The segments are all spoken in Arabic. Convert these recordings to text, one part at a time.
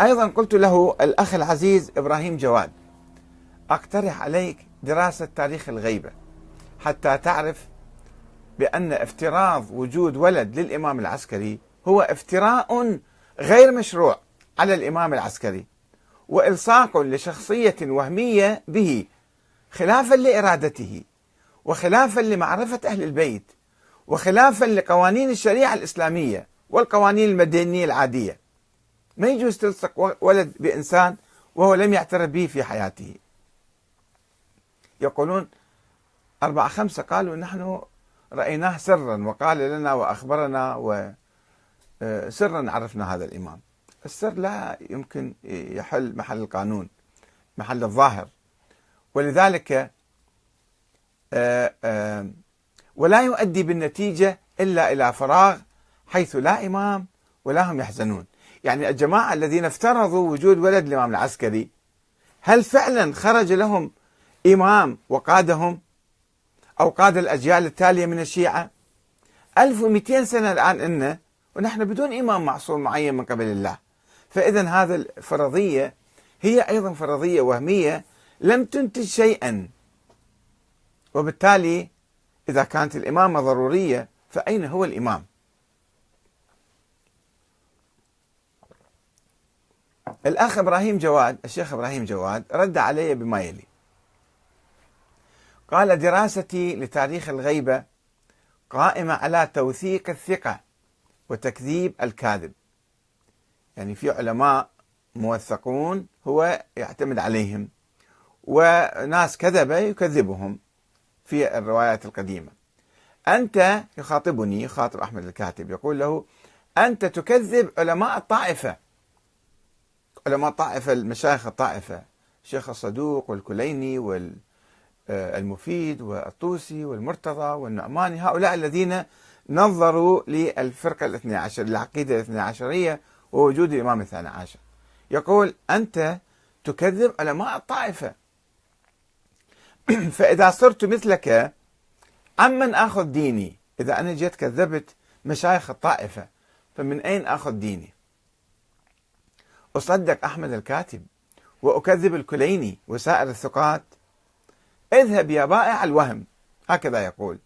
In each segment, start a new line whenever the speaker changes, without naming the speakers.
أيضا قلت له الأخ العزيز إبراهيم جواد أقترح عليك دراسة تاريخ الغيبة حتى تعرف بأن افتراض وجود ولد للإمام العسكري هو افتراء غير مشروع على الإمام العسكري وإلصاق لشخصية وهمية به خلافا لإرادته وخلافا لمعرفة أهل البيت وخلافا لقوانين الشريعة الإسلامية والقوانين المدنية العادية. ما يجوز تلصق ولد بإنسان وهو لم يعترف به في حياته. يقولون أربعة خمسة قالوا نحن رأيناه سرا وقال لنا وأخبرنا وسرا عرفنا هذا الإمام. السر لا يمكن يحل محل القانون محل الظاهر. ولذلك آه، آه، ولا يؤدي بالنتيجة إلا إلى فراغ حيث لا إمام ولا هم يحزنون. يعني الجماعة الذين افترضوا وجود ولد الإمام العسكري هل فعلا خرج لهم إمام وقادهم أو قاد الأجيال التالية من الشيعة؟ 1200 سنة الآن إنه ونحن بدون إمام معصوم معين من قبل الله. فإذا هذه الفرضية هي أيضا فرضية وهمية لم تنتج شيئا. وبالتالي إذا كانت الإمامة ضرورية فأين هو الإمام؟ الأخ إبراهيم جواد الشيخ إبراهيم جواد رد علي بما يلي قال دراستي لتاريخ الغيبة قائمة على توثيق الثقة وتكذيب الكاذب. يعني في علماء موثقون هو يعتمد عليهم وناس كذبة يكذبهم في الروايات القديمة. أنت يخاطبني يخاطب أحمد الكاتب يقول له أنت تكذب علماء الطائفة علماء الطائفة المشايخ الطائفة الشيخ الصدوق والكليني والمفيد والطوسي والمرتضى والنعماني هؤلاء الذين نظروا للفرقة الاثنى عشر العقيدة الاثنى عشرية ووجود الإمام الثاني عشر. يقول أنت تكذب علماء الطائفة. فإذا صرت مثلك عمن آخذ ديني؟ إذا أنا جيت كذبت مشايخ الطائفة فمن أين آخذ ديني؟ أصدق أحمد الكاتب وأكذب الكليني وسائر الثقات. اذهب يا بائع الوهم هكذا يقول.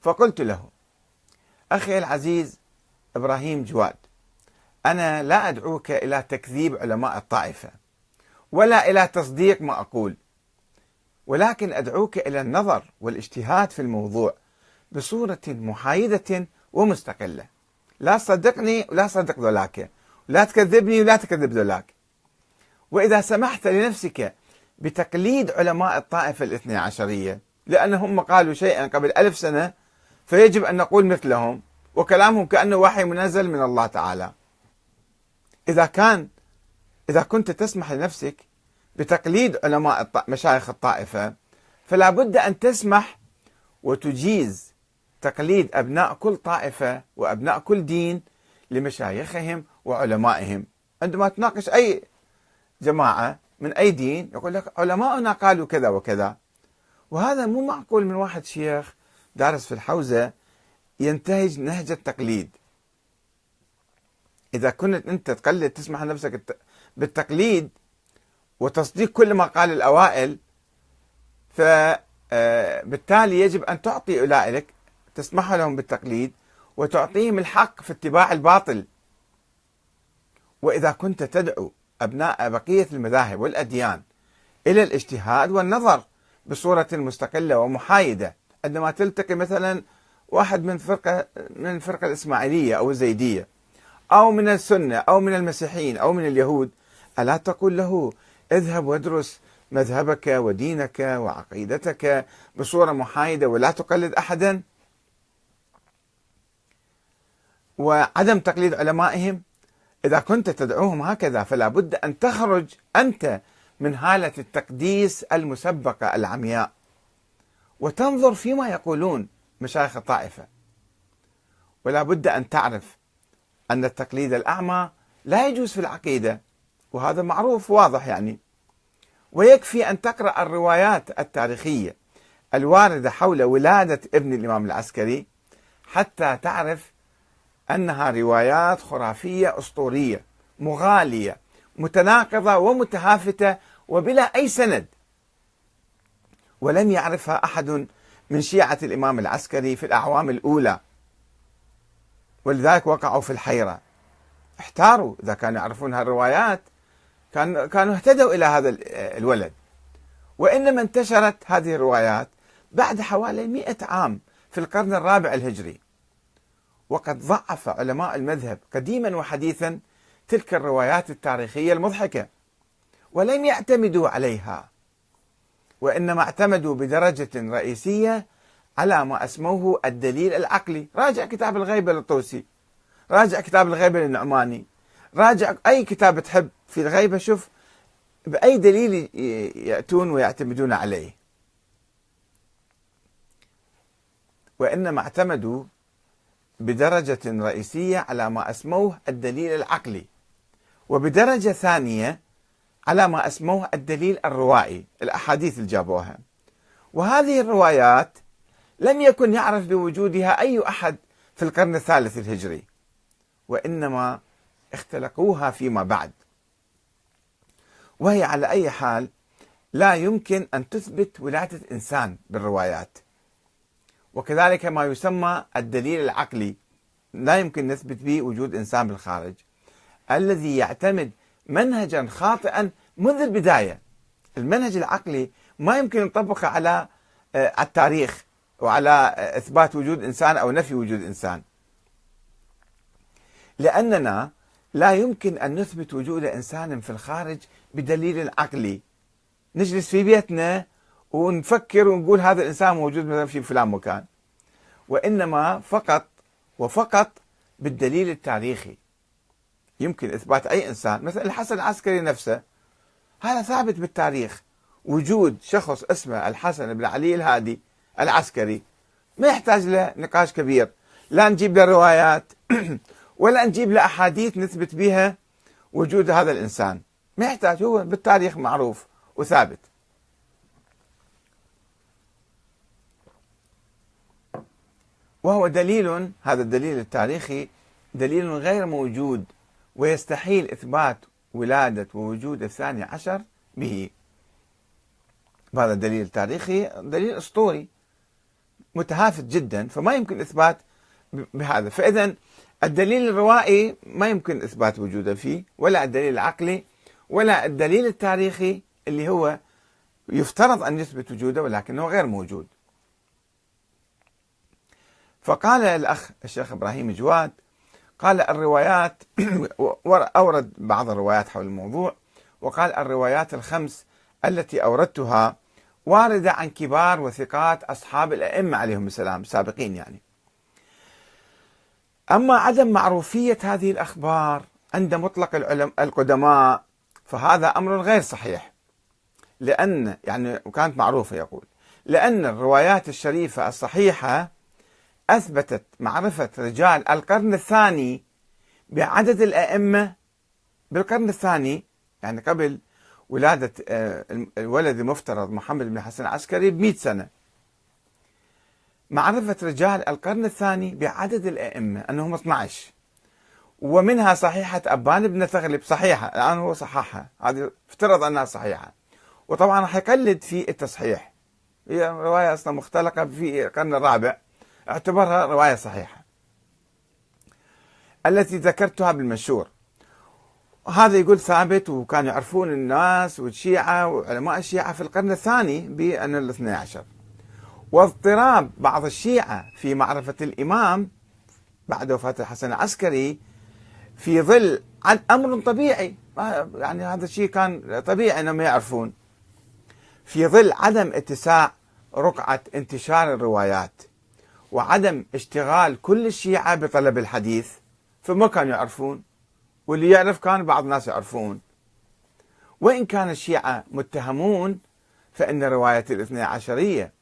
فقلت له أخي العزيز إبراهيم جواد أنا لا أدعوك إلى تكذيب علماء الطائفة ولا إلى تصديق ما أقول ولكن أدعوك إلى النظر والاجتهاد في الموضوع بصورة محايدة ومستقلة. لا تصدقني ولا تصدق ذولاك. لا تكذبني ولا تكذب ذولاك. وإذا سمحت لنفسك بتقليد علماء الطائفة الاثنى عشرية لأنهم قالوا شيئا قبل ألف سنة فيجب أن نقول مثلهم وكلامهم كأنه وحي منزل من الله تعالى. إذا كان إذا كنت تسمح لنفسك بتقليد علماء مشايخ الطائفة فلا بد أن تسمح وتجيز تقليد أبناء كل طائفة وأبناء كل دين لمشايخهم وعلمائهم. عندما تناقش أي جماعة من أي دين يقول لك علماؤنا قالوا كذا وكذا. وهذا مو معقول من واحد شيخ دارس في الحوزة ينتهج نهج التقليد. إذا كنت أنت تقلد تسمح لنفسك بالتقليد وتصديق كل ما قال الأوائل فبالتالي يجب أن تعطي أولئك تسمح لهم بالتقليد وتعطيهم الحق في اتباع الباطل. وإذا كنت تدعو أبناء بقية المذاهب والأديان إلى الاجتهاد والنظر بصورة مستقلة ومحايدة عندما تلتقي مثلا واحد من فرقة من الفرقة الإسماعيلية أو الزيدية أو من السنة أو من المسيحيين أو من اليهود ألا تقول له اذهب وادرس مذهبك ودينك وعقيدتك بصورة محايدة ولا تقلد أحدا؟ وعدم تقليد علمائهم. إذا كنت تدعوهم هكذا فلا بد أن تخرج أنت من هالة التقديس المسبقة العمياء. وتنظر فيما يقولون مشايخ الطائفة. ولا بد أن تعرف أن التقليد الأعمى لا يجوز في العقيدة. وهذا معروف واضح يعني. ويكفي أن تقرأ الروايات التاريخية الواردة حول ولادة ابن الإمام العسكري حتى تعرف أنها روايات خرافية أسطورية مغالية متناقضة ومتهافتة وبلا أي سند. ولم يعرفها أحد من شيعة الإمام العسكري في الأعوام الأولى. ولذلك وقعوا في الحيرة. احتاروا إذا كانوا يعرفون هالروايات كان كانوا اهتدوا إلى هذا الولد. وإنما انتشرت هذه الروايات بعد حوالي مئة عام في القرن الرابع الهجري. وقد ضعف علماء المذهب قديما وحديثا تلك الروايات التاريخية المضحكة ولم يعتمدوا عليها وإنما اعتمدوا بدرجة رئيسية على ما أسموه الدليل العقلي. راجع كتاب الغيبة للطوسي راجع كتاب الغيبة للنعماني راجع أي كتاب تحب في الغيبة شوف بأي دليل يأتون ويعتمدون عليه. وإنما اعتمدوا بدرجة رئيسية على ما أسموه الدليل العقلي وبدرجة ثانية على ما أسموه الدليل الروائي الأحاديث اللي جابوها. وهذه الروايات لم يكن يعرف بوجودها أي أحد في القرن الثالث الهجري وإنما اختلقوها فيما بعد. وهي على أي حال لا يمكن أن تثبت ولادة إنسان بالروايات. وكذلك ما يسمى الدليل العقلي. لا يمكن نثبت به وجود إنسان بالخارج. الذي يعتمد منهجا خاطئا منذ البداية. المنهج العقلي ما يمكن نطبقه على آه، التاريخ وعلى آه، إثبات وجود إنسان أو نفي وجود إنسان. لأننا لا يمكن أن نثبت وجود إنسان في الخارج بدليل عقلي. نجلس في بيتنا ونفكر ونقول هذا الإنسان موجود مثلا في فلان مكان. وإنما فقط وفقط بالدليل التاريخي. يمكن إثبات أي إنسان مثلا الحسن العسكري نفسه هذا ثابت بالتاريخ. وجود شخص اسمه الحسن بن علي الهادي العسكري ما يحتاج له نقاش كبير. لا نجيب له روايات ولا نجيب له أحاديث نثبت بها وجود هذا الإنسان. ما يحتاج هو بالتاريخ معروف وثابت. وهو دليل هذا الدليل التاريخي دليل غير موجود ويستحيل إثبات ولادة ووجود الثاني عشر به. هذا الدليل التاريخي دليل أسطوري متهافت جدا فما يمكن إثبات بهذا. فإذا الدليل الروائي ما يمكن إثبات وجوده فيه ولا الدليل العقلي ولا الدليل التاريخي اللي هو يفترض أن يثبت وجوده ولكنه غير موجود. فقال الأخ الشيخ إبراهيم جواد قال الروايات أورد بعض الروايات حول الموضوع وقال الروايات الخمس التي أوردتها واردة عن كبار وثقات أصحاب الأئمة عليهم السلام سابقين يعني. أما عدم معروفية هذه الأخبار عند مطلق القدماء فهذا أمر غير صحيح. لأن يعني وكانت معروفة يقول لأن الروايات الشريفة الصحيحة أثبتت معرفة رجال القرن الثاني بعدد الأئمة بالقرن الثاني يعني قبل ولادة آه، الولد المفترض محمد بن حسن العسكري بمئة سنة. معرفة رجال القرن الثاني بعدد الأئمة أنهم 12 ومنها صحيحة أبان بن ثغلب صحيحة الآن هو صححها هذه افترض أنها صحيحة. وطبعا راح يقلد في التصحيح. هي رواية أصلا مختلقة في القرن الرابع. اعتبرها رواية صحيحة. التي ذكرتها بالمشهور هذا يقول ثابت وكانوا يعرفون الناس والشيعة وعلماء الشيعة في القرن الثاني بأن الاثنى عشر. واضطراب بعض الشيعة في معرفة الإمام بعد وفاة الحسن العسكري في ظل أمر طبيعي. يعني هذا الشيء كان طبيعي أنهم يعرفون. في ظل عدم اتساع رقعة انتشار الروايات. وعدم اشتغال كل الشيعة بطلب الحديث فما كانوا يعرفون. واللي يعرف كان بعض الناس يعرفون. وإن كان الشيعة متهمون فإن رواية الاثنى عشرية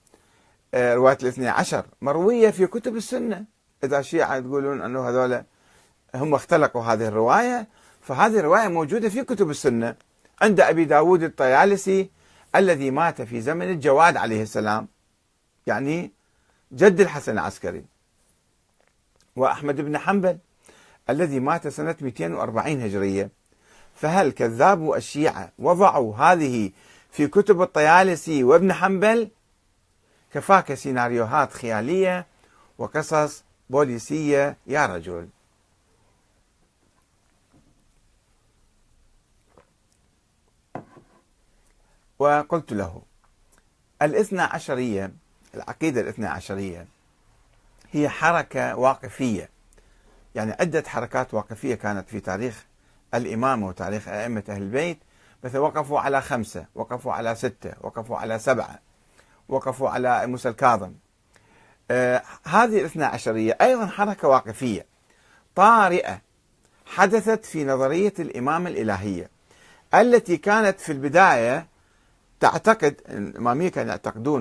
آه، رواية الاثنى عشر مروية في كتب السنة. إذا الشيعة يقولون أنه هذول هم اختلقوا هذه الرواية فهذه الرواية موجودة في كتب السنة. عند أبي داود الطيالسي الذي مات في زمن الجواد عليه السلام. يعني جد الحسن العسكري وأحمد بن حنبل الذي مات سنة 240 هجرية. فهل كذابو الشيعة وضعوا هذه في كتب الطيالسي وابن حنبل؟ كفاك سيناريوهات خيالية وقصص بوليسية يا رجل. وقلت له الإثنى عشرية العقيدة الاثنى عشرية هي حركة واقفية. يعني عدة حركات واقفية كانت في تاريخ الإمامة وتاريخ أئمة أهل البيت. بس وقفوا على خمسة وقفوا على ستة وقفوا على سبعة وقفوا على موسى الكاظم. آه هذه الاثنى عشرية أيضا حركة واقفية. طارئة حدثت في نظرية الإمامة الإلهية التي كانت في البداية تعتقد الإمامية كانوا يعتقدون